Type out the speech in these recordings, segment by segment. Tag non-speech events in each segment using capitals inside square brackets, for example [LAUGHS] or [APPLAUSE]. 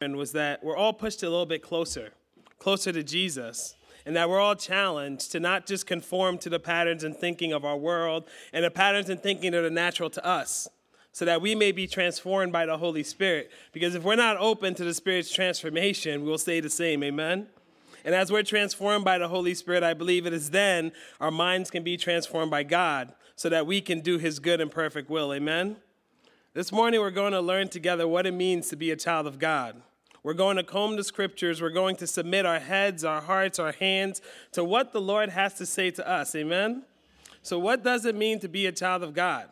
was that we're all pushed a little bit closer, closer to Jesus, and that we're all challenged to not just conform to the patterns and thinking of our world and the patterns and thinking that are natural to us, so that we may be transformed by the Holy Spirit. Because if we're not open to the Spirit's transformation, we will stay the same. Amen? And as we're transformed by the Holy Spirit, I believe it is then our minds can be transformed by God so that we can do His good and perfect will. Amen? This morning, we're going to learn together what it means to be a child of God. We're going to comb the scriptures. We're going to submit our heads, our hearts, our hands to what the Lord has to say to us. Amen? So, what does it mean to be a child of God?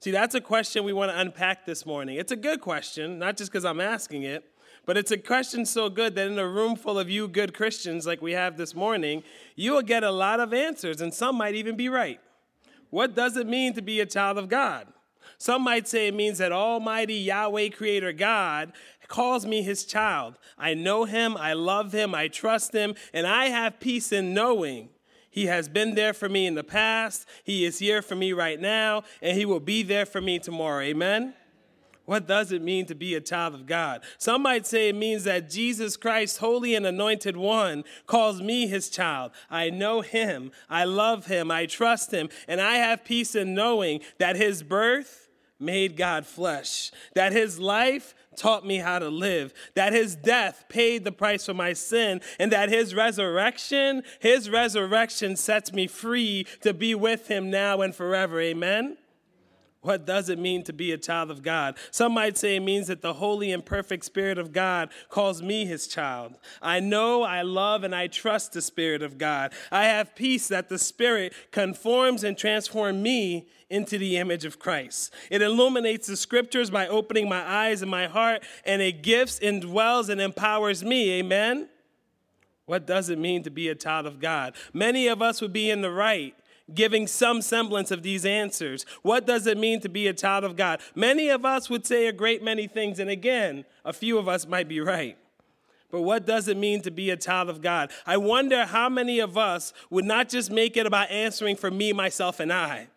See, that's a question we want to unpack this morning. It's a good question, not just because I'm asking it, but it's a question so good that in a room full of you good Christians like we have this morning, you will get a lot of answers, and some might even be right. What does it mean to be a child of God? Some might say it means that Almighty Yahweh, Creator God, calls me his child. I know him, I love him, I trust him, and I have peace in knowing he has been there for me in the past, he is here for me right now, and he will be there for me tomorrow. Amen? What does it mean to be a child of God? Some might say it means that Jesus Christ, holy and anointed one, calls me his child. I know him, I love him, I trust him, and I have peace in knowing that his birth made God flesh, that his life taught me how to live, that his death paid the price for my sin, and that his resurrection, his resurrection sets me free to be with him now and forever. Amen. What does it mean to be a child of God? Some might say it means that the holy and perfect Spirit of God calls me his child. I know, I love, and I trust the Spirit of God. I have peace that the Spirit conforms and transforms me into the image of Christ. It illuminates the scriptures by opening my eyes and my heart, and it gifts, indwells, and empowers me. Amen? What does it mean to be a child of God? Many of us would be in the right giving some semblance of these answers. What does it mean to be a child of God? Many of us would say a great many things, and again, a few of us might be right. But what does it mean to be a child of God? I wonder how many of us would not just make it about answering for me, myself, and I.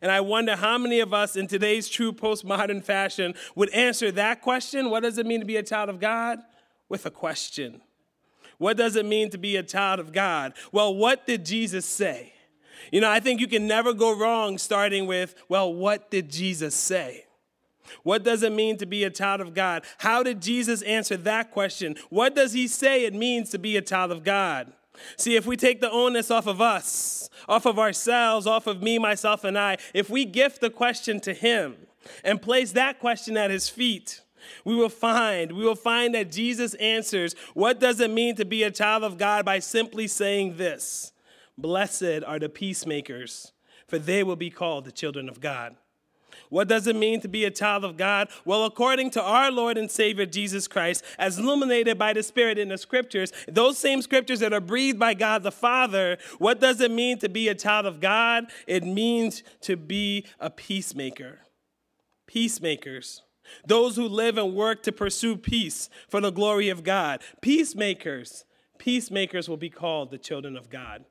And I wonder how many of us in today's true postmodern fashion would answer that question what does it mean to be a child of God? with a question. What does it mean to be a child of God? Well, what did Jesus say? You know, I think you can never go wrong starting with, well, what did Jesus say? What does it mean to be a child of God? How did Jesus answer that question? What does he say it means to be a child of God? See, if we take the onus off of us, off of ourselves, off of me, myself, and I, if we gift the question to him and place that question at his feet, we will find, we will find that Jesus answers, what does it mean to be a child of God by simply saying this Blessed are the peacemakers, for they will be called the children of God. What does it mean to be a child of God? Well, according to our Lord and Savior Jesus Christ, as illuminated by the Spirit in the scriptures, those same scriptures that are breathed by God the Father, what does it mean to be a child of God? It means to be a peacemaker. Peacemakers. Those who live and work to pursue peace for the glory of God. Peacemakers. Peacemakers will be called the children of God.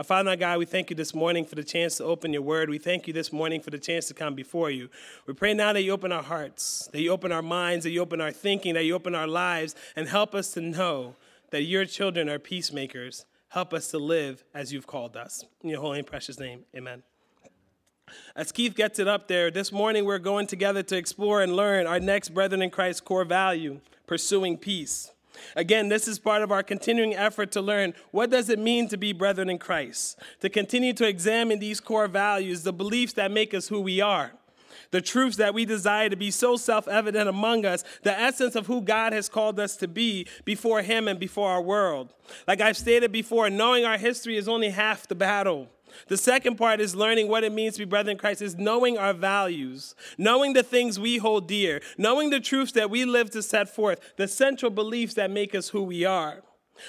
Our Father, our God, we thank you this morning for the chance to open your word. We thank you this morning for the chance to come before you. We pray now that you open our hearts, that you open our minds, that you open our thinking, that you open our lives, and help us to know that your children are peacemakers. Help us to live as you've called us. In your holy and precious name, amen. As Keith gets it up there, this morning we're going together to explore and learn our next Brethren in Christ core value, pursuing peace. Again, this is part of our continuing effort to learn what does it mean to be brethren in Christ, to continue to examine these core values, the beliefs that make us who we are, the truths that we desire to be so self-evident among us, the essence of who God has called us to be before him and before our world. Like I've stated before, knowing our history is only half the battle. The second part is learning what it means to be brethren in Christ, is knowing our values, knowing the things we hold dear, knowing the truths that we live to set forth, the central beliefs that make us who we are.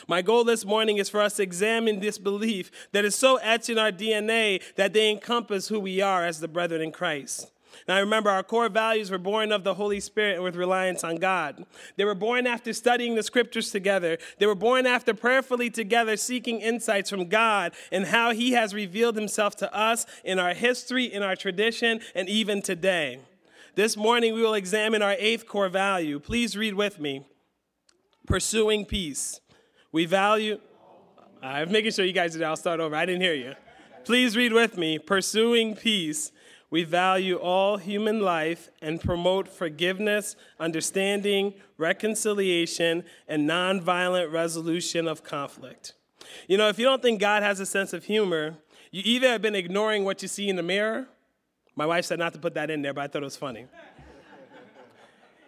My goal this morning is for us to examine this belief that is so etched in our DNA that they encompass who we are as the brethren in Christ. Now remember, our core values were born of the Holy Spirit and with reliance on God. They were born after studying the scriptures together. They were born after prayerfully together seeking insights from God and how He has revealed Himself to us in our history, in our tradition, and even today. This morning, we will examine our eighth core value. Please read with me Pursuing peace. We value, I'm making sure you guys did. I'll start over. I didn't hear you. Please read with me. Pursuing peace. We value all human life and promote forgiveness, understanding, reconciliation, and nonviolent resolution of conflict. You know, if you don't think God has a sense of humor, you either have been ignoring what you see in the mirror. My wife said not to put that in there, but I thought it was funny.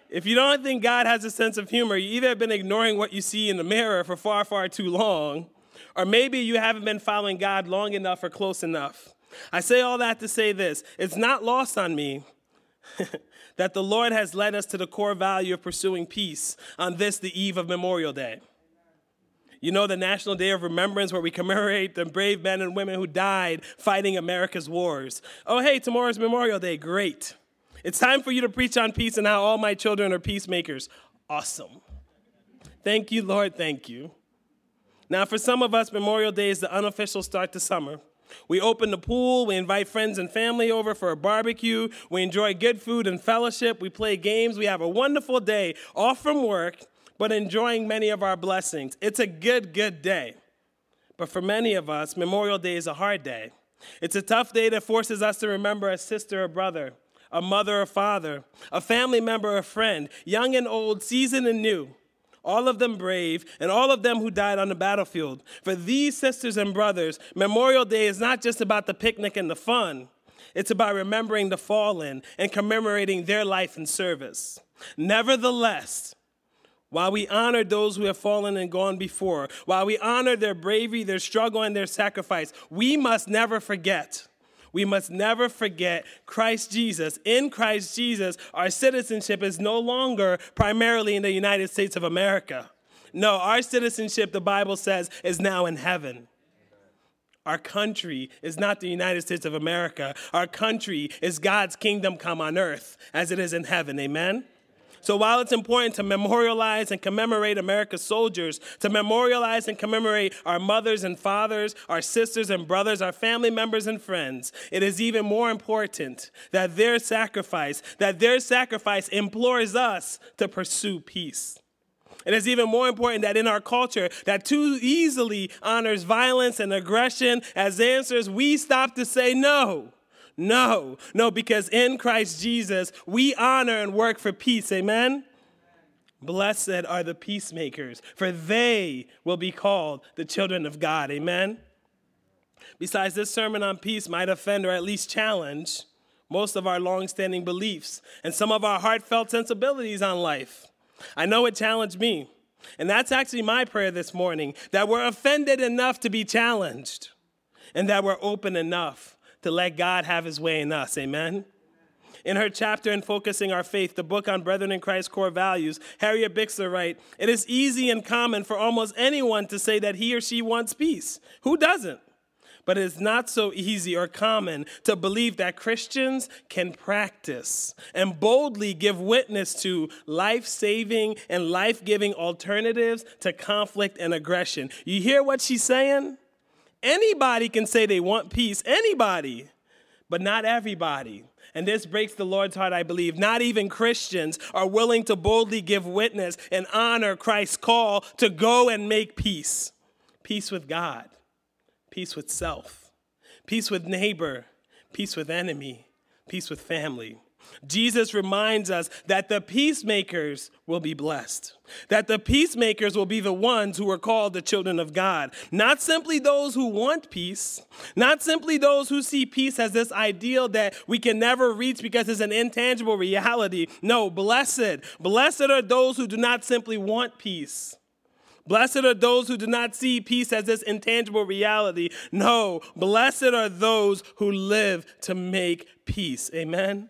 if you don't think God has a sense of humor, you either have been ignoring what you see in the mirror for far, far too long, or maybe you haven't been following God long enough or close enough. I say all that to say this it's not lost on me [LAUGHS] that the Lord has led us to the core value of pursuing peace on this, the eve of Memorial Day. You know, the National Day of Remembrance, where we commemorate the brave men and women who died fighting America's wars. Oh, hey, tomorrow's Memorial Day. Great. It's time for you to preach on peace and how all my children are peacemakers. Awesome. Thank you, Lord. Thank you. Now, for some of us, Memorial Day is the unofficial start to summer. We open the pool, we invite friends and family over for a barbecue, we enjoy good food and fellowship, we play games, we have a wonderful day off from work, but enjoying many of our blessings. It's a good, good day. But for many of us, Memorial Day is a hard day. It's a tough day that forces us to remember a sister or brother, a mother or father, a family member or friend, young and old, seasoned and new all of them brave, and all of them who died on the battlefield. For these sisters and brothers, Memorial Day is not just about the picnic and the fun, it's about remembering the fallen and commemorating their life and service. Nevertheless, while we honor those who have fallen and gone before, while we honor their bravery, their struggle, and their sacrifice, we must never forget we must never forget Christ Jesus. In Christ Jesus, our citizenship is no longer primarily in the United States of America. No, our citizenship, the Bible says, is now in heaven. Our country is not the United States of America. Our country is God's kingdom come on earth as it is in heaven. Amen? So while it's important to memorialize and commemorate America's soldiers, to memorialize and commemorate our mothers and fathers, our sisters and brothers, our family members and friends, it is even more important that their sacrifice, that their sacrifice implores us to pursue peace. It is even more important that in our culture that too easily honors violence and aggression as answers, we stop to say no. No, no, because in Christ Jesus, we honor and work for peace. Amen? Blessed are the peacemakers, for they will be called the children of God. Amen? Besides, this sermon on peace might offend or at least challenge most of our long-standing beliefs and some of our heartfelt sensibilities on life. I know it challenged me. And that's actually my prayer this morning that we're offended enough to be challenged and that we're open enough to let God have his way in us. Amen? In her chapter in Focusing Our Faith, the book on Brethren in Christ core values, Harriet Bicksler writes, It is easy and common for almost anyone to say that he or she wants peace. Who doesn't? But it is not so easy or common to believe that Christians can practice and boldly give witness to life saving and life giving alternatives to conflict and aggression. You hear what she's saying? Anybody can say they want peace, anybody, but not everybody. And this breaks the Lord's heart, I believe. Not even Christians are willing to boldly give witness and honor Christ's call to go and make peace peace with God, peace with self, peace with neighbor, peace with enemy, peace with family. Jesus reminds us that the peacemakers will be blessed, that the peacemakers will be the ones who are called the children of God. Not simply those who want peace, not simply those who see peace as this ideal that we can never reach because it's an intangible reality. No, blessed. Blessed are those who do not simply want peace. Blessed are those who do not see peace as this intangible reality. No, blessed are those who live to make peace. Amen.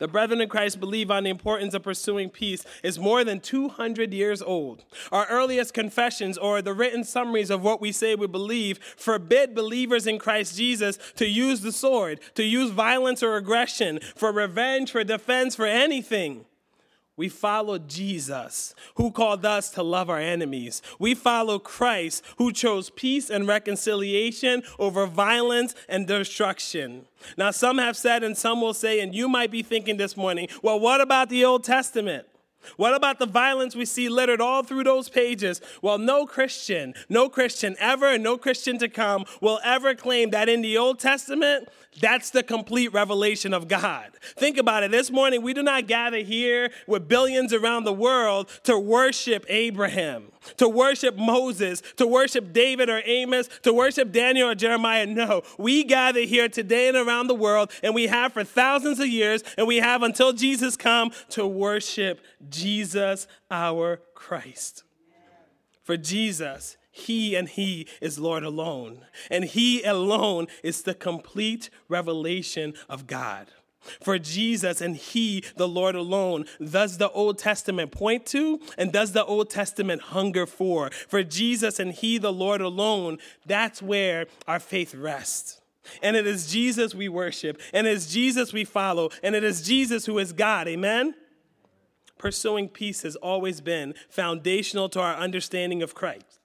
The brethren in Christ believe on the importance of pursuing peace is more than 200 years old. Our earliest confessions, or the written summaries of what we say we believe, forbid believers in Christ Jesus to use the sword, to use violence or aggression, for revenge, for defense, for anything. We follow Jesus, who called us to love our enemies. We follow Christ, who chose peace and reconciliation over violence and destruction. Now, some have said, and some will say, and you might be thinking this morning, well, what about the Old Testament? What about the violence we see littered all through those pages? Well, no Christian, no Christian ever, and no Christian to come will ever claim that in the Old Testament, that's the complete revelation of God. Think about it. This morning, we do not gather here with billions around the world to worship Abraham, to worship Moses, to worship David or Amos, to worship Daniel or Jeremiah. No, we gather here today and around the world, and we have for thousands of years, and we have until Jesus come to worship Jesus our Christ. For Jesus, he and He is Lord alone. And He alone is the complete revelation of God. For Jesus and He, the Lord alone, does the Old Testament point to and does the Old Testament hunger for? For Jesus and He, the Lord alone, that's where our faith rests. And it is Jesus we worship, and it is Jesus we follow, and it is Jesus who is God. Amen? Pursuing peace has always been foundational to our understanding of Christ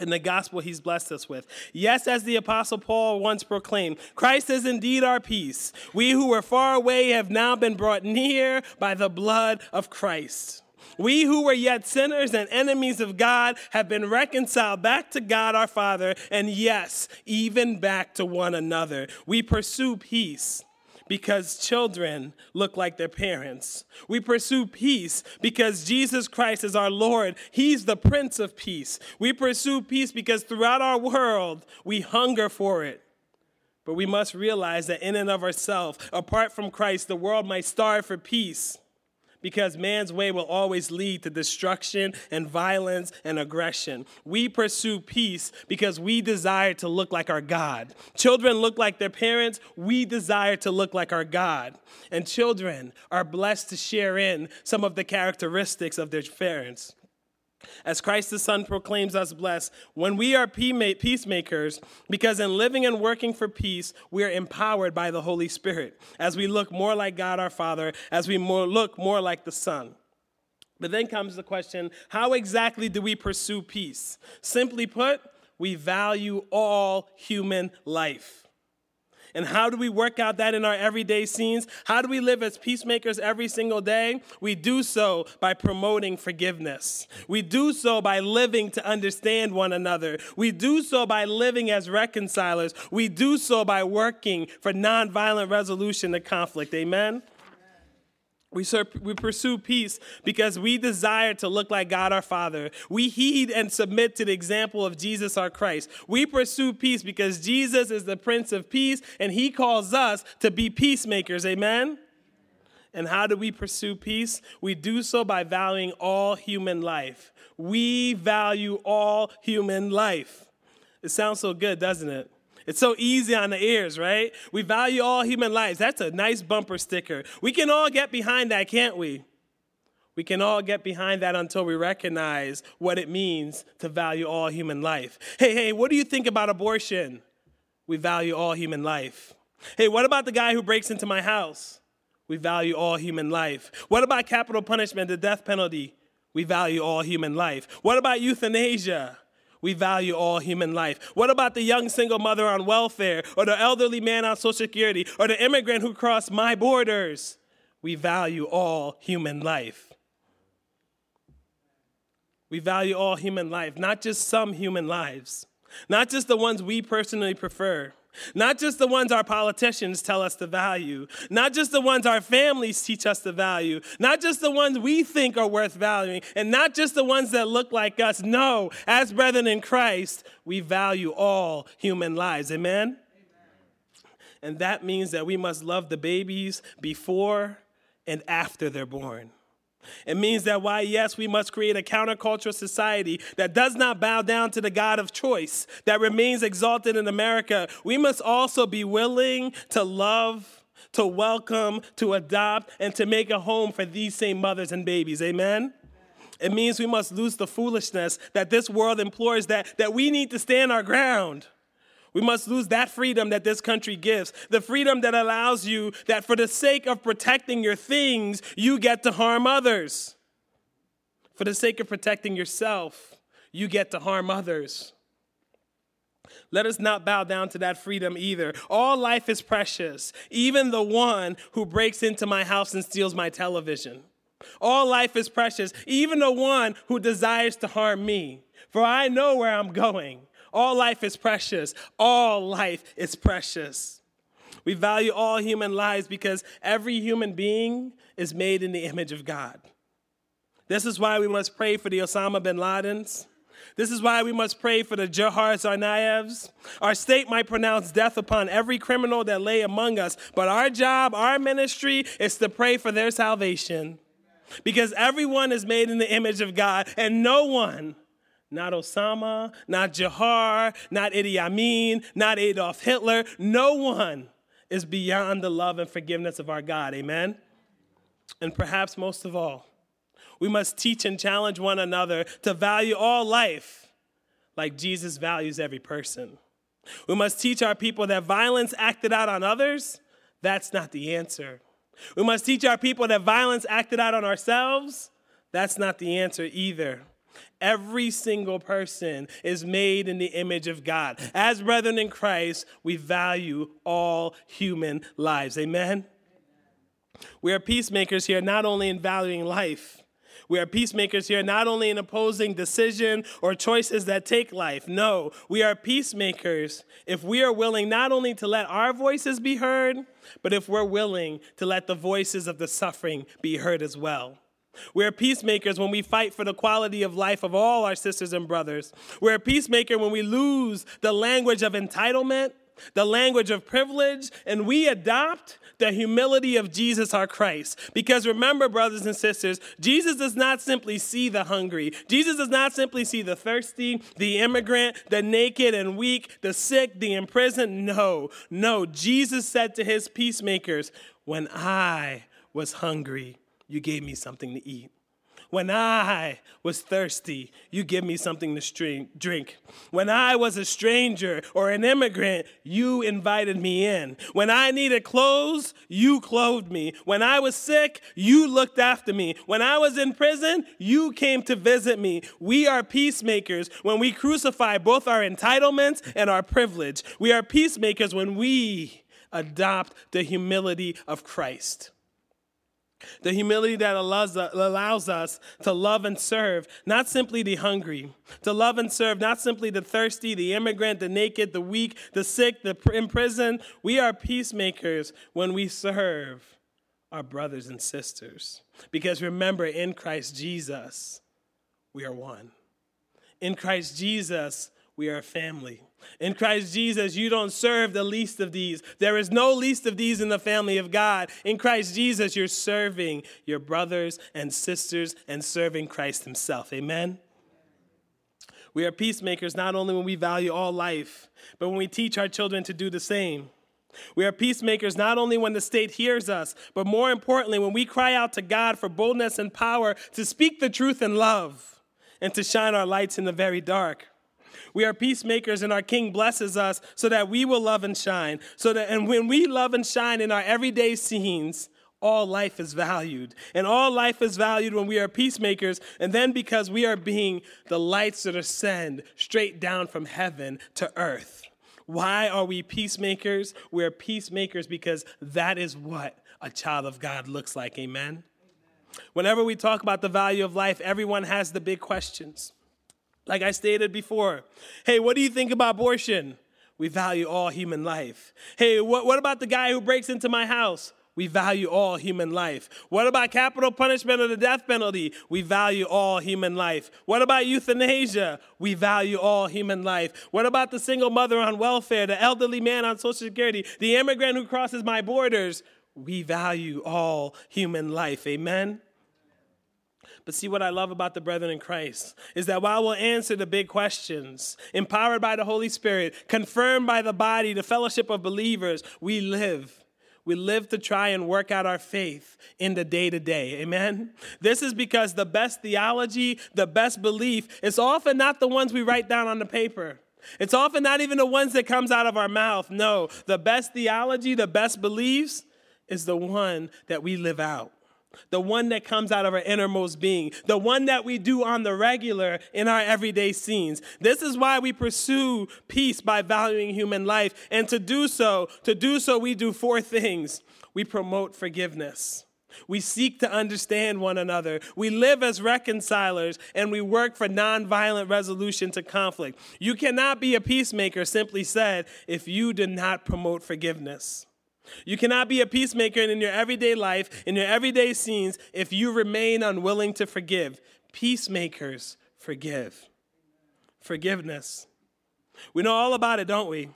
in the gospel he's blessed us with. Yes, as the apostle Paul once proclaimed, Christ is indeed our peace. We who were far away have now been brought near by the blood of Christ. We who were yet sinners and enemies of God have been reconciled back to God our Father, and yes, even back to one another. We pursue peace because children look like their parents. We pursue peace because Jesus Christ is our Lord. He's the Prince of Peace. We pursue peace because throughout our world, we hunger for it. But we must realize that in and of ourselves, apart from Christ, the world might starve for peace because man's way will always lead to destruction and violence and aggression. We pursue peace because we desire to look like our God. Children look like their parents, we desire to look like our God. And children are blessed to share in some of the characteristics of their parents. As Christ the Son proclaims us blessed, when we are peacemakers, because in living and working for peace, we are empowered by the Holy Spirit as we look more like God our Father, as we more look more like the Son. But then comes the question how exactly do we pursue peace? Simply put, we value all human life. And how do we work out that in our everyday scenes? How do we live as peacemakers every single day? We do so by promoting forgiveness. We do so by living to understand one another. We do so by living as reconcilers. We do so by working for nonviolent resolution to conflict. Amen? We, we pursue peace because we desire to look like God our Father. We heed and submit to the example of Jesus our Christ. We pursue peace because Jesus is the Prince of Peace and he calls us to be peacemakers. Amen? And how do we pursue peace? We do so by valuing all human life. We value all human life. It sounds so good, doesn't it? It's so easy on the ears, right? We value all human lives. That's a nice bumper sticker. We can all get behind that, can't we? We can all get behind that until we recognize what it means to value all human life. Hey, hey, what do you think about abortion? We value all human life. Hey, what about the guy who breaks into my house? We value all human life. What about capital punishment, the death penalty? We value all human life. What about euthanasia? We value all human life. What about the young single mother on welfare, or the elderly man on Social Security, or the immigrant who crossed my borders? We value all human life. We value all human life, not just some human lives, not just the ones we personally prefer. Not just the ones our politicians tell us to value, not just the ones our families teach us to value, not just the ones we think are worth valuing, and not just the ones that look like us. No, as brethren in Christ, we value all human lives. Amen? Amen? And that means that we must love the babies before and after they're born. It means that why, yes, we must create a countercultural society that does not bow down to the God of choice, that remains exalted in America. We must also be willing to love, to welcome, to adopt, and to make a home for these same mothers and babies. Amen? It means we must lose the foolishness that this world implores that, that we need to stand our ground. We must lose that freedom that this country gives, the freedom that allows you that for the sake of protecting your things, you get to harm others. For the sake of protecting yourself, you get to harm others. Let us not bow down to that freedom either. All life is precious, even the one who breaks into my house and steals my television. All life is precious, even the one who desires to harm me. For I know where I'm going. All life is precious. All life is precious. We value all human lives because every human being is made in the image of God. This is why we must pray for the Osama bin Ladens. This is why we must pray for the Dzhokhar Tsarnaevs. Our state might pronounce death upon every criminal that lay among us, but our job, our ministry, is to pray for their salvation. Because everyone is made in the image of God, and no one, not Osama, not Dzhokhar, not Idi Amin, not Adolf Hitler, no one is beyond the love and forgiveness of our God. Amen? And perhaps most of all, we must teach and challenge one another to value all life like Jesus values every person. We must teach our people that violence acted out on others, that's not the answer. We must teach our people that violence acted out on ourselves, that's not the answer either. Every single person is made in the image of God. As brethren in Christ, we value all human lives. Amen? We are peacemakers here, not only in valuing life, we are peacemakers here, not only in opposing decision or choices that take life. No, we are peacemakers if we are willing not only to let our voices be heard, but if we're willing to let the voices of the suffering be heard as well. We're peacemakers when we fight for the quality of life of all our sisters and brothers. We're a peacemaker when we lose the language of entitlement, the language of privilege, and we adopt the humility of Jesus our Christ. Because remember, brothers and sisters, Jesus does not simply see the hungry. Jesus does not simply see the thirsty, the immigrant, the naked and weak, the sick, the imprisoned. No, no. Jesus said to his peacemakers, When I was hungry, you gave me something to eat. When I was thirsty, you give me something to drink. When I was a stranger or an immigrant, you invited me in. When I needed clothes, you clothed me. When I was sick, you looked after me. When I was in prison, you came to visit me. We are peacemakers when we crucify both our entitlements and our privilege. We are peacemakers when we adopt the humility of Christ. The humility that allows, allows us to love and serve, not simply the hungry, to love and serve, not simply the thirsty, the immigrant, the naked, the weak, the sick, the in prison. We are peacemakers when we serve our brothers and sisters. Because remember, in Christ Jesus, we are one. In Christ Jesus, we are a family. In Christ Jesus, you don't serve the least of these. There is no least of these in the family of God. In Christ Jesus, you're serving your brothers and sisters and serving Christ Himself. Amen? We are peacemakers not only when we value all life, but when we teach our children to do the same. We are peacemakers not only when the state hears us, but more importantly, when we cry out to God for boldness and power to speak the truth in love and to shine our lights in the very dark. We are peacemakers, and our King blesses us so that we will love and shine. So that, and when we love and shine in our everyday scenes, all life is valued. And all life is valued when we are peacemakers, and then because we are being the lights that ascend straight down from heaven to earth. Why are we peacemakers? We're peacemakers because that is what a child of God looks like. Amen? Whenever we talk about the value of life, everyone has the big questions. Like I stated before, hey, what do you think about abortion? We value all human life. Hey, what, what about the guy who breaks into my house? We value all human life. What about capital punishment or the death penalty? We value all human life. What about euthanasia? We value all human life. What about the single mother on welfare, the elderly man on Social Security, the immigrant who crosses my borders? We value all human life. Amen? But see, what I love about the brethren in Christ is that while we'll answer the big questions, empowered by the Holy Spirit, confirmed by the body, the fellowship of believers, we live. We live to try and work out our faith in the day to day. Amen? This is because the best theology, the best belief, is often not the ones we write down on the paper. It's often not even the ones that comes out of our mouth. No, the best theology, the best beliefs is the one that we live out the one that comes out of our innermost being, the one that we do on the regular in our everyday scenes. This is why we pursue peace by valuing human life. And to do so, to do so, we do four things. We promote forgiveness. We seek to understand one another. We live as reconcilers and we work for nonviolent resolution to conflict. You cannot be a peacemaker, simply said, if you do not promote forgiveness. You cannot be a peacemaker in your everyday life, in your everyday scenes, if you remain unwilling to forgive. Peacemakers forgive. Forgiveness. We know all about it, don't we?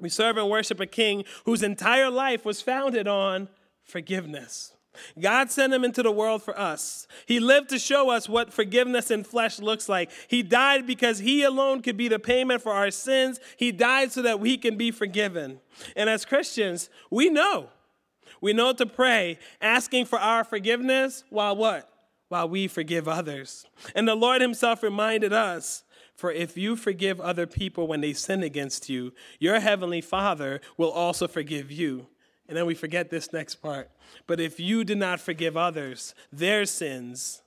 We serve and worship a king whose entire life was founded on forgiveness. God sent him into the world for us. He lived to show us what forgiveness in flesh looks like. He died because he alone could be the payment for our sins. He died so that we can be forgiven. And as Christians, we know. We know to pray, asking for our forgiveness while what? While we forgive others. And the Lord himself reminded us for if you forgive other people when they sin against you, your heavenly Father will also forgive you. And then we forget this next part. But if you do not forgive others their sins,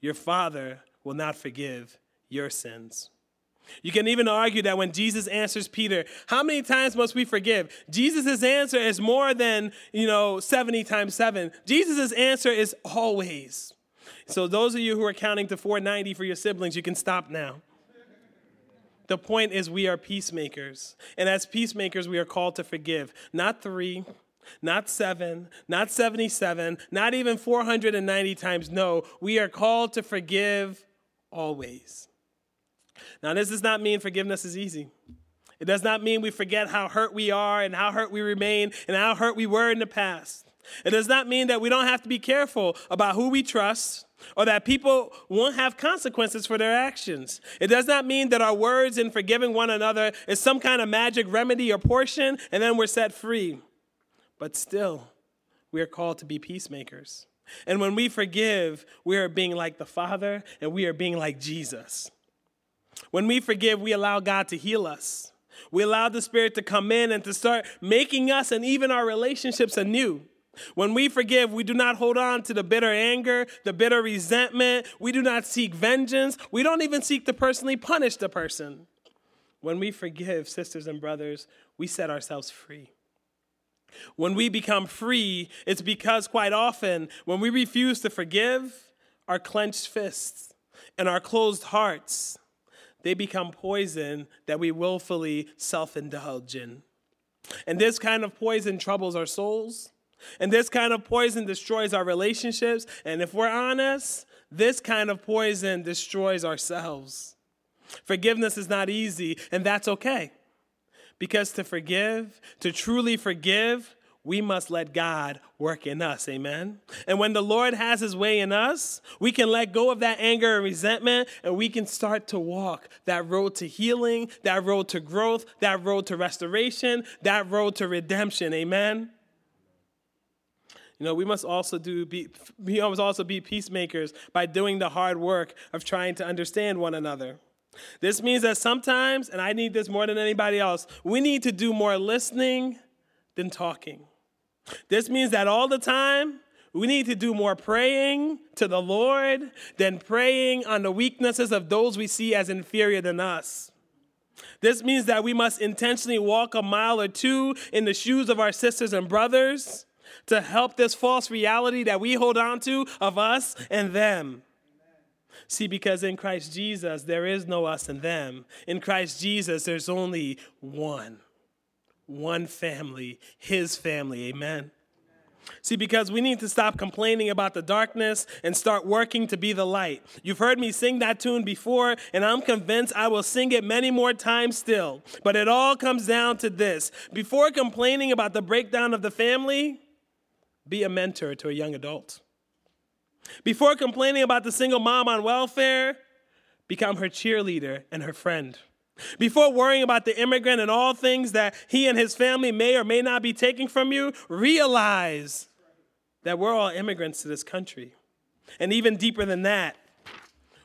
your Father will not forgive your sins. You can even argue that when Jesus answers Peter, how many times must we forgive? Jesus' answer is more than, you know, 70 times 7. Jesus' answer is always. So those of you who are counting to 490 for your siblings, you can stop now. The point is, we are peacemakers. And as peacemakers, we are called to forgive. Not three, not seven, not 77, not even 490 times. No, we are called to forgive always. Now, this does not mean forgiveness is easy. It does not mean we forget how hurt we are and how hurt we remain and how hurt we were in the past. It does not mean that we don't have to be careful about who we trust or that people won't have consequences for their actions. It does not mean that our words in forgiving one another is some kind of magic remedy or portion and then we're set free. But still, we are called to be peacemakers. And when we forgive, we are being like the Father and we are being like Jesus. When we forgive, we allow God to heal us. We allow the Spirit to come in and to start making us and even our relationships anew. When we forgive, we do not hold on to the bitter anger, the bitter resentment. We do not seek vengeance. We don't even seek to personally punish the person. When we forgive, sisters and brothers, we set ourselves free. When we become free, it's because quite often, when we refuse to forgive, our clenched fists and our closed hearts, they become poison that we willfully self indulge in. And this kind of poison troubles our souls and this kind of poison destroys our relationships. And if we're honest, this kind of poison destroys ourselves. Forgiveness is not easy, and that's okay. Because to forgive, to truly forgive, we must let God work in us. Amen. And when the Lord has his way in us, we can let go of that anger and resentment and we can start to walk that road to healing, that road to growth, that road to restoration, that road to redemption. Amen. You know, we must also do be, we must also be peacemakers by doing the hard work of trying to understand one another. This means that sometimes, and I need this more than anybody else, we need to do more listening than talking. This means that all the time, we need to do more praying to the Lord than praying on the weaknesses of those we see as inferior than us. This means that we must intentionally walk a mile or two in the shoes of our sisters and brothers to help this false reality that we hold on to of us and them. See, because in Christ Jesus, there is no us and them. In Christ Jesus, there's only one. One family, his family. Amen. See, because we need to stop complaining about the darkness and start working to be the light. You've heard me sing that tune before, and I'm convinced I will sing it many more times still. But it all comes down to this before complaining about the breakdown of the family, be a mentor to a young adult. Before complaining about the single mom on welfare, become her cheerleader and her friend. Before worrying about the immigrant and all things that he and his family may or may not be taking from you, realize that we're all immigrants to this country. And even deeper than that,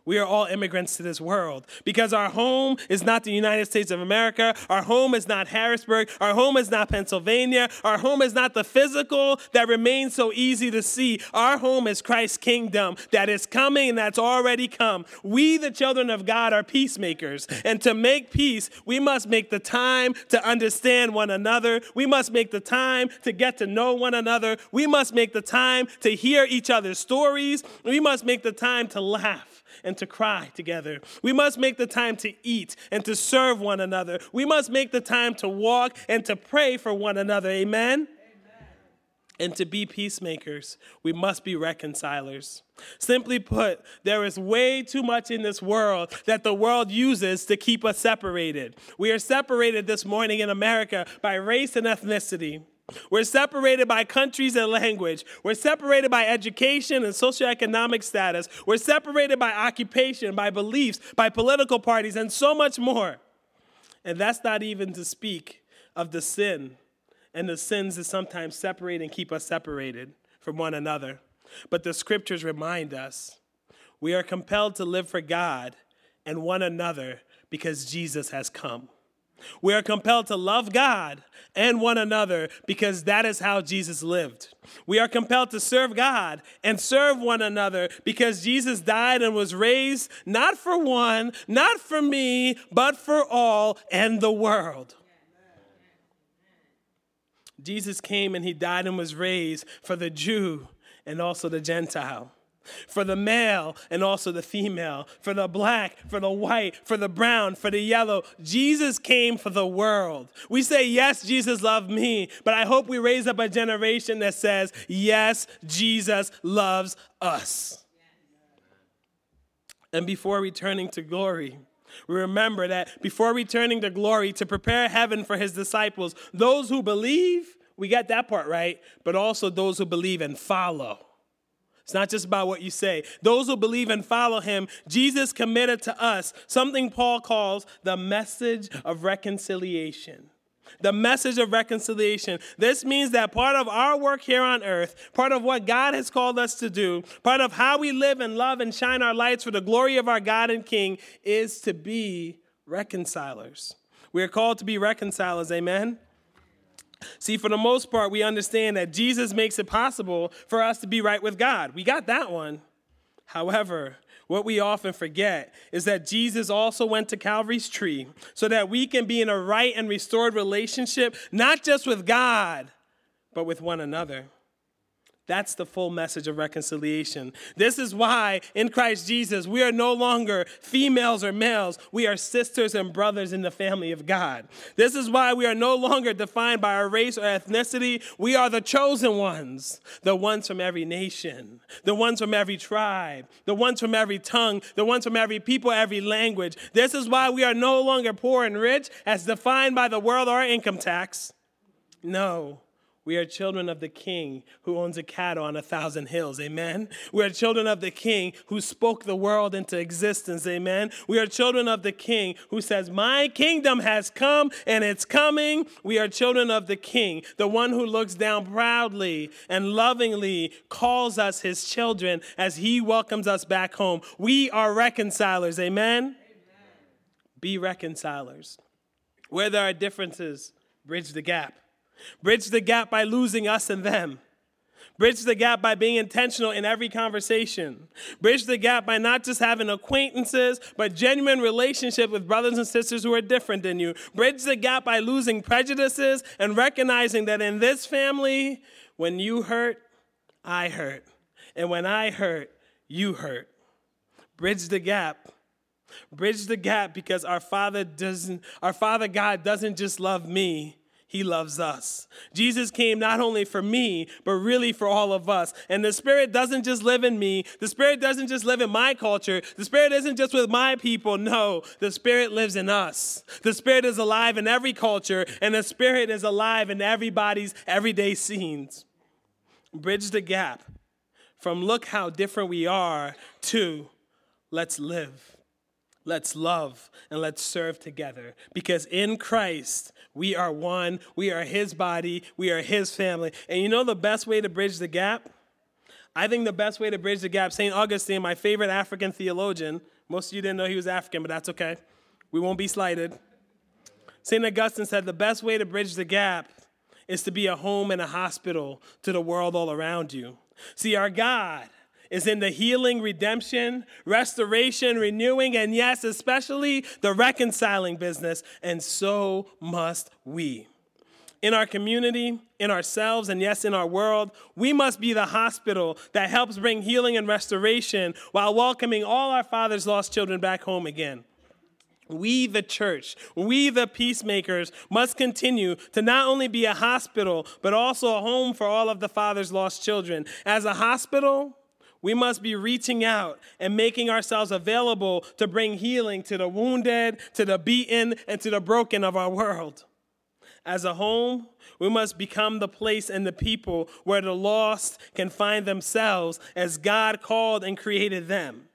We are all immigrants to this world because our home is not the United States of America. Our home is not Harrisburg. Our home is not Pennsylvania. Our home is not the physical that remains so easy to see. Our home is Christ's kingdom that is coming and that's already come. We, the children of God, are peacemakers. And to make peace, we must make the time to understand one another. We must make the time to get to know one another. We must make the time to hear each other's stories. We must make the time to laugh and to cry together. We must make the time to eat and to serve one another. We must make the time to walk and to pray for one another. Amen? Amen. and to be peacemakers, we must be reconcilers. Simply put, there is way too much in this world that the world uses to keep us separated. We are separated this morning in America by race and ethnicity. We're separated by countries and language. We're separated by education and socioeconomic status. We're separated by occupation, by beliefs, by political parties, and so much more. And that's not even to speak of the sin and the sins that sometimes separate and keep us separated from one another. But the scriptures remind us we are compelled to live for God and one another because Jesus has come. We are compelled to love God and one another because that is how Jesus lived. We are compelled to serve God and serve one another because Jesus died and was raised not for one, not for me, but for all and the world. Jesus came and he died and was raised for the Jew and also the Gentile for the male and also the female, for the black, for the white, for the brown, for the yellow. Jesus came for the world. We say, Yes, Jesus loved me, but I hope we raise up a generation that says, Yes, Jesus loves us. And before returning to glory, we remember that before returning to glory, to prepare heaven for his disciples, those who believe, we got that part right, but also those who believe and follow. It's not just about what you say. Those who believe and follow him, Jesus committed to us something Paul calls the message of reconciliation. The message of reconciliation. This means that part of our work here on earth, part of what God has called us to do, part of how we live and love and shine our lights for the glory of our God and King is to be reconcilers. We are called to be reconcilers, amen? See, for the most part, we understand that Jesus makes it possible for us to be right with God. We got that one. However, what we often forget is that Jesus also went to Calvary's tree so that we can be in a right and restored relationship, not just with God, but with one another. That's the full message of reconciliation. This is why in Christ Jesus we are no longer females or males. We are sisters and brothers in the family of God. This is why we are no longer defined by our race or ethnicity. We are the chosen ones, the ones from every nation, the ones from every tribe, the ones from every tongue, the ones from every people, every language. This is why we are no longer poor and rich as defined by the world or income tax. No. We are children of the king who owns a cattle on a thousand hills. Amen. We are children of the king who spoke the world into existence. Amen. We are children of the king who says, My kingdom has come and it's coming. We are children of the king, the one who looks down proudly and lovingly calls us his children as he welcomes us back home. We are reconcilers. Amen. Amen. Be reconcilers. Where there are differences, bridge the gap. Bridge the gap by losing us and them. Bridge the gap by being intentional in every conversation. Bridge the gap by not just having acquaintances, but genuine relationship with brothers and sisters who are different than you. Bridge the gap by losing prejudices and recognizing that in this family, when you hurt, I hurt. And when I hurt, you hurt. Bridge the gap. Bridge the gap because our Father doesn't, our Father God doesn't just love me, he loves us. Jesus came not only for me, but really for all of us. And the Spirit doesn't just live in me. The Spirit doesn't just live in my culture. The Spirit isn't just with my people. No, the Spirit lives in us. The Spirit is alive in every culture, and the Spirit is alive in everybody's everyday scenes. Bridge the gap from look how different we are to let's live. Let's love and let's serve together because in Christ we are one. We are His body. We are His family. And you know the best way to bridge the gap? I think the best way to bridge the gap, St. Augustine, my favorite African theologian, most of you didn't know he was African, but that's okay. We won't be slighted. St. Augustine said the best way to bridge the gap is to be a home and a hospital to the world all around you. See, our God is in the healing, redemption, restoration, renewing, and yes, especially the reconciling business, and so must we. In our community, in ourselves, and yes, in our world, we must be the hospital that helps bring healing and restoration while welcoming all our Father's lost children back home again. We, the church, we, the peacemakers, must continue to not only be a hospital, but also a home for all of the Father's lost children. As a hospital, we must be reaching out and making ourselves available to bring healing to the wounded, to the beaten, and to the broken of our world. As a home, we must become the place and the people where the lost can find themselves as God called and created them.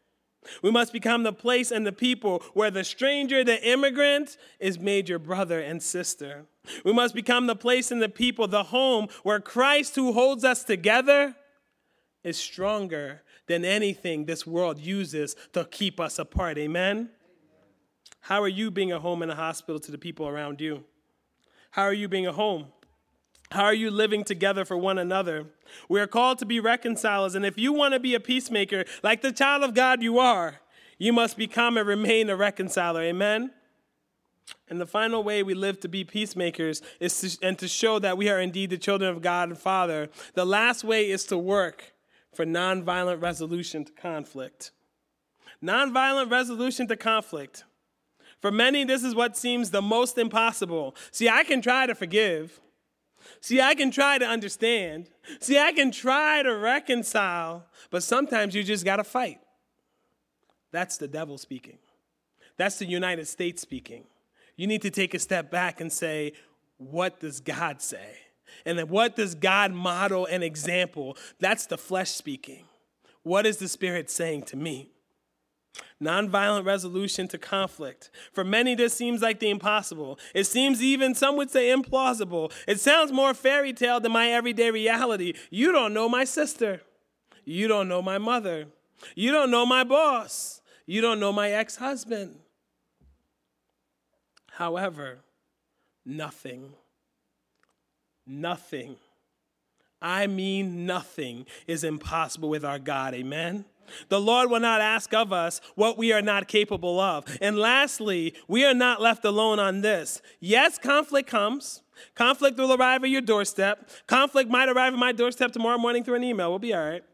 We must become the place and the people where the stranger, the immigrant, is made your brother and sister. We must become the place and the people, the home where Christ, who holds us together, is stronger than anything this world uses to keep us apart. Amen? How are you being a home and a hospital to the people around you? How are you being a home? How are you living together for one another? We are called to be reconcilers, and if you want to be a peacemaker, like the child of God you are, you must become and remain a reconciler. Amen? And the final way we live to be peacemakers is to, and to show that we are indeed the children of God and Father. The last way is to work for nonviolent resolution to conflict. Nonviolent resolution to conflict. For many, this is what seems the most impossible. See, I can try to forgive. See, I can try to understand. See, I can try to reconcile, but sometimes you just got to fight. That's the devil speaking. That's the United States speaking. You need to take a step back and say, what does God say? And what does God model and example? That's the flesh speaking. What is the Spirit saying to me? Nonviolent resolution to conflict. For many, this seems like the impossible. It seems even, some would say, implausible. It sounds more fairy tale than my everyday reality. You don't know my sister. You don't know my mother. You don't know my boss. You don't know my ex husband. However, nothing, nothing, I mean nothing is impossible with our God. Amen? The Lord will not ask of us what we are not capable of. And lastly, we are not left alone on this. Yes, conflict comes. Conflict will arrive at your doorstep. Conflict might arrive at my doorstep tomorrow morning through an email. We'll be all right.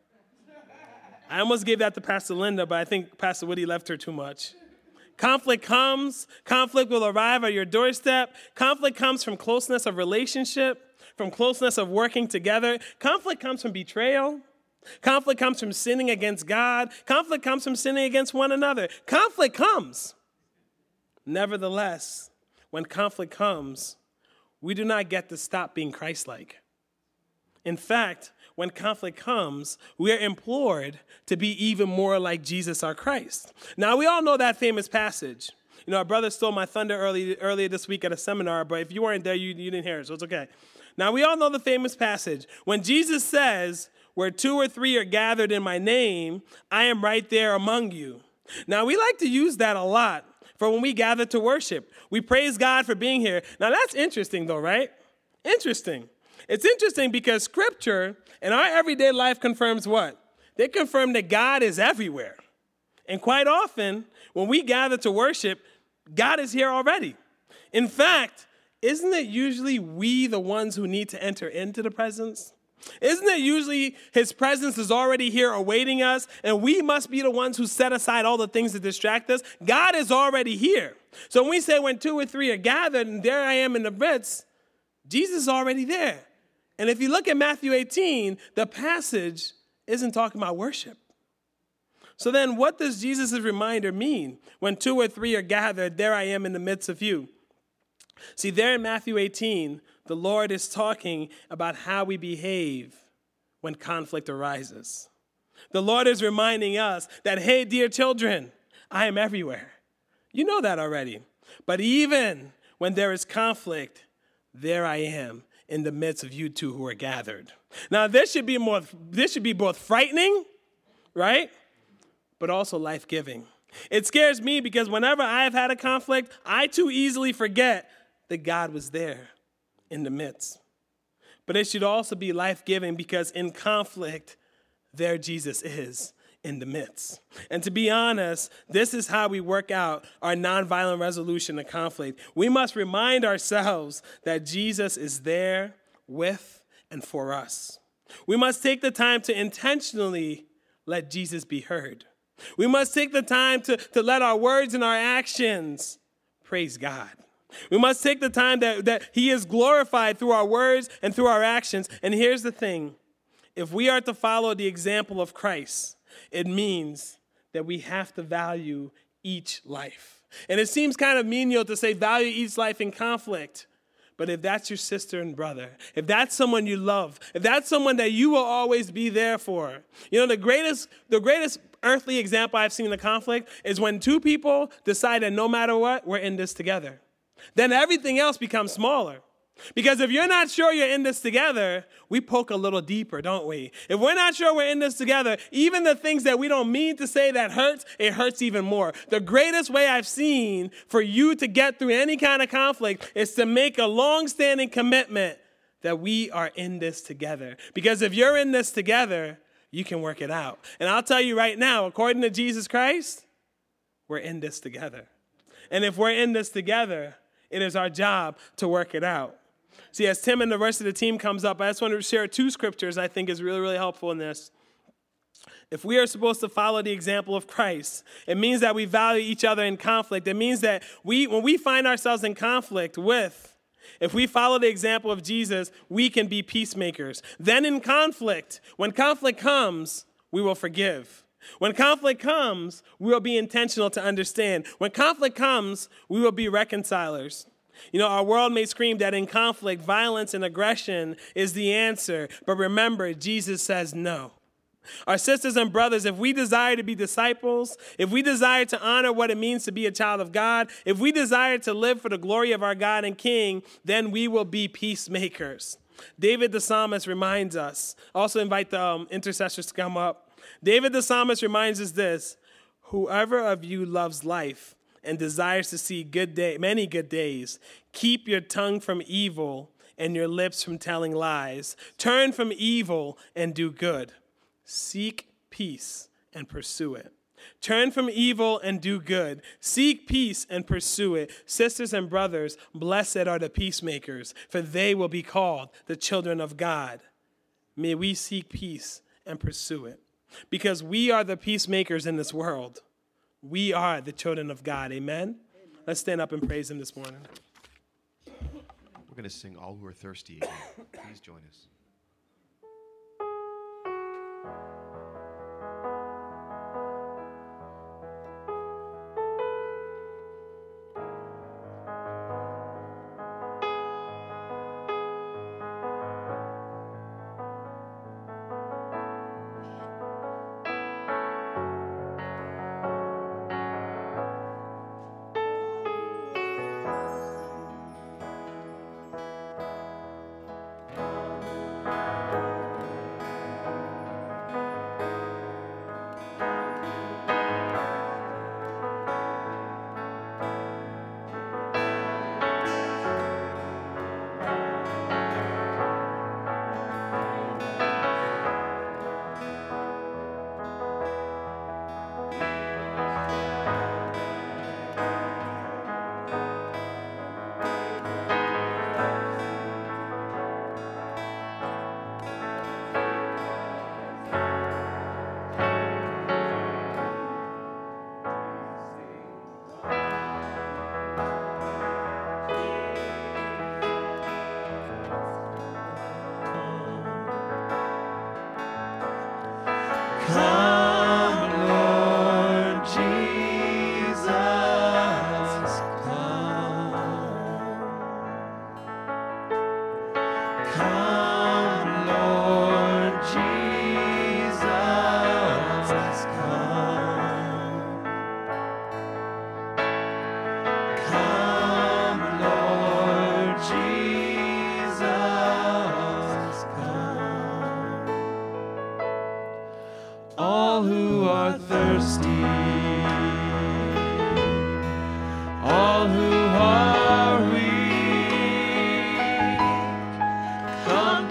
I almost gave that to Pastor Linda, but I think Pastor Woody left her too much. Conflict comes, conflict will arrive at your doorstep. Conflict comes from closeness of relationship, from closeness of working together. Conflict comes from betrayal. Conflict comes from sinning against God. Conflict comes from sinning against one another. Conflict comes. Nevertheless, when conflict comes, we do not get to stop being Christ like. In fact, when conflict comes, we are implored to be even more like Jesus our Christ. Now, we all know that famous passage. You know, our brother stole my thunder early, earlier this week at a seminar, but if you weren't there, you, you didn't hear it, so it's okay. Now, we all know the famous passage. When Jesus says, where two or three are gathered in my name, I am right there among you. Now, we like to use that a lot for when we gather to worship. We praise God for being here. Now, that's interesting, though, right? Interesting. It's interesting because scripture and our everyday life confirms what? They confirm that God is everywhere. And quite often, when we gather to worship, God is here already. In fact, isn't it usually we the ones who need to enter into the presence? Isn't it usually his presence is already here awaiting us, and we must be the ones who set aside all the things that distract us? God is already here. So when we say when two or three are gathered, and there I am in the midst, Jesus is already there. And if you look at Matthew 18, the passage isn't talking about worship. So then, what does Jesus' reminder mean? When two or three are gathered, there I am in the midst of you. See, there in Matthew 18, the Lord is talking about how we behave when conflict arises. The Lord is reminding us that, hey, dear children, I am everywhere. You know that already. But even when there is conflict, there I am in the midst of you two who are gathered. Now, this should be more this should be both frightening, right? But also life-giving. It scares me because whenever I have had a conflict, I too easily forget that God was there in the midst. But it should also be life-giving because in conflict, there Jesus is in the midst. And to be honest, this is how we work out our nonviolent resolution to conflict. We must remind ourselves that Jesus is there with and for us. We must take the time to intentionally let Jesus be heard. We must take the time to, to let our words and our actions praise God. We must take the time that, that He is glorified through our words and through our actions. And here's the thing if we are to follow the example of Christ, it means that we have to value each life. And it seems kind of menial to say value each life in conflict. But if that's your sister and brother, if that's someone you love, if that's someone that you will always be there for, you know, the greatest, the greatest earthly example I've seen in a conflict is when two people decide that no matter what, we're in this together. Then everything else becomes smaller. Because if you're not sure you're in this together, we poke a little deeper, don't we? If we're not sure we're in this together, even the things that we don't mean to say that hurts, it hurts even more. The greatest way I've seen for you to get through any kind of conflict is to make a long standing commitment that we are in this together. Because if you're in this together, you can work it out. And I'll tell you right now, according to Jesus Christ, we're in this together. And if we're in this together, it is our job to work it out. See, as Tim and the rest of the team comes up, I just want to share two scriptures I think is really, really helpful in this. If we are supposed to follow the example of Christ, it means that we value each other in conflict. It means that we, when we find ourselves in conflict with, if we follow the example of Jesus, we can be peacemakers. Then in conflict, when conflict comes, we will forgive. When conflict comes, we will be intentional to understand. When conflict comes, we will be reconcilers. You know, our world may scream that in conflict, violence and aggression is the answer. But remember, Jesus says no. Our sisters and brothers, if we desire to be disciples, if we desire to honor what it means to be a child of God, if we desire to live for the glory of our God and King, then we will be peacemakers. David the psalmist reminds us. Also, invite the um, intercessors to come up. David the psalmist reminds us this Whoever of you loves life and desires to see good day, many good days, keep your tongue from evil and your lips from telling lies. Turn from evil and do good. Seek peace and pursue it. Turn from evil and do good. Seek peace and pursue it. Sisters and brothers, blessed are the peacemakers, for they will be called the children of God. May we seek peace and pursue it. Because we are the peacemakers in this world. We are the children of God. Amen? Amen. Let's stand up and praise Him this morning. We're going to sing All Who Are Thirsty. [COUGHS] Please join us.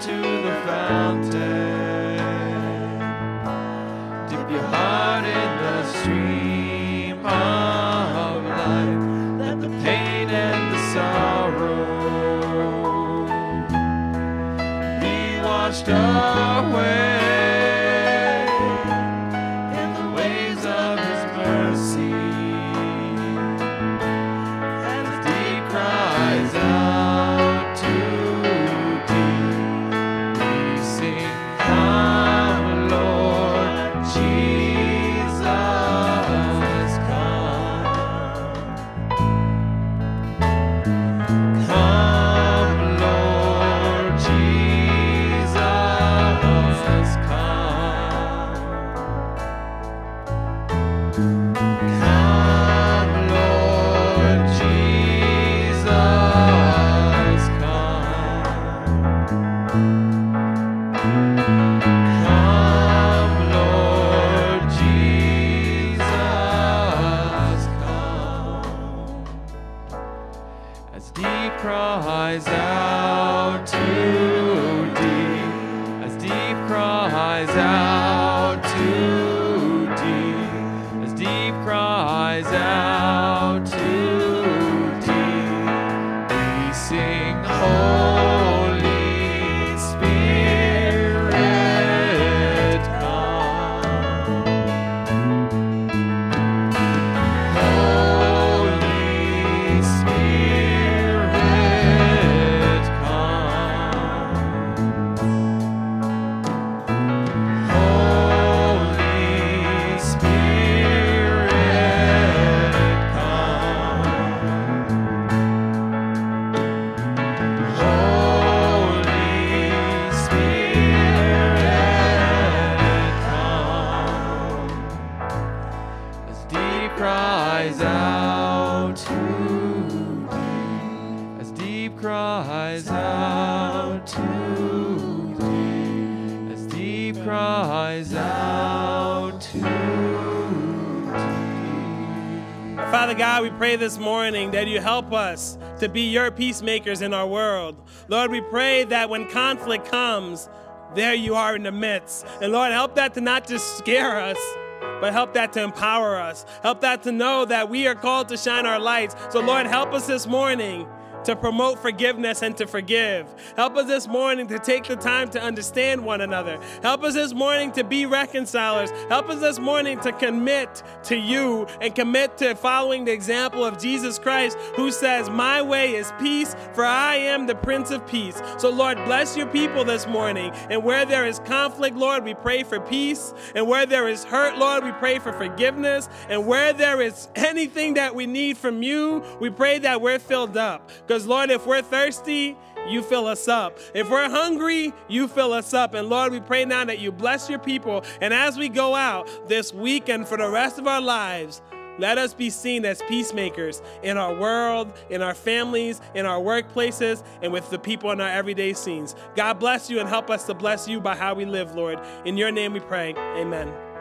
to the fountain. Sing, Holy help us to be your peacemakers in our world. Lord, we pray that when conflict comes, there you are in the midst. And Lord, help that to not just scare us, but help that to empower us. Help that to know that we are called to shine our lights. So, Lord, help us this morning to promote forgiveness and to forgive. Help us this morning to take the time to understand one another. Help us this morning to be reconcilers. Help us this morning to commit to you and commit to following the example of Jesus Christ, who says, My way is peace, for I am the Prince of Peace. So, Lord, bless your people this morning. And where there is conflict, Lord, we pray for peace. And where there is hurt, Lord, we pray for forgiveness. And where there is anything that we need from you, we pray that we're filled up. Because, Lord, if we're thirsty, you fill us up. If we're hungry, you fill us up. And Lord, we pray now that you bless your people. And as we go out this week and for the rest of our lives, let us be seen as peacemakers in our world, in our families, in our workplaces, and with the people in our everyday scenes. God bless you and help us to bless you by how we live, Lord. In your name we pray. Amen.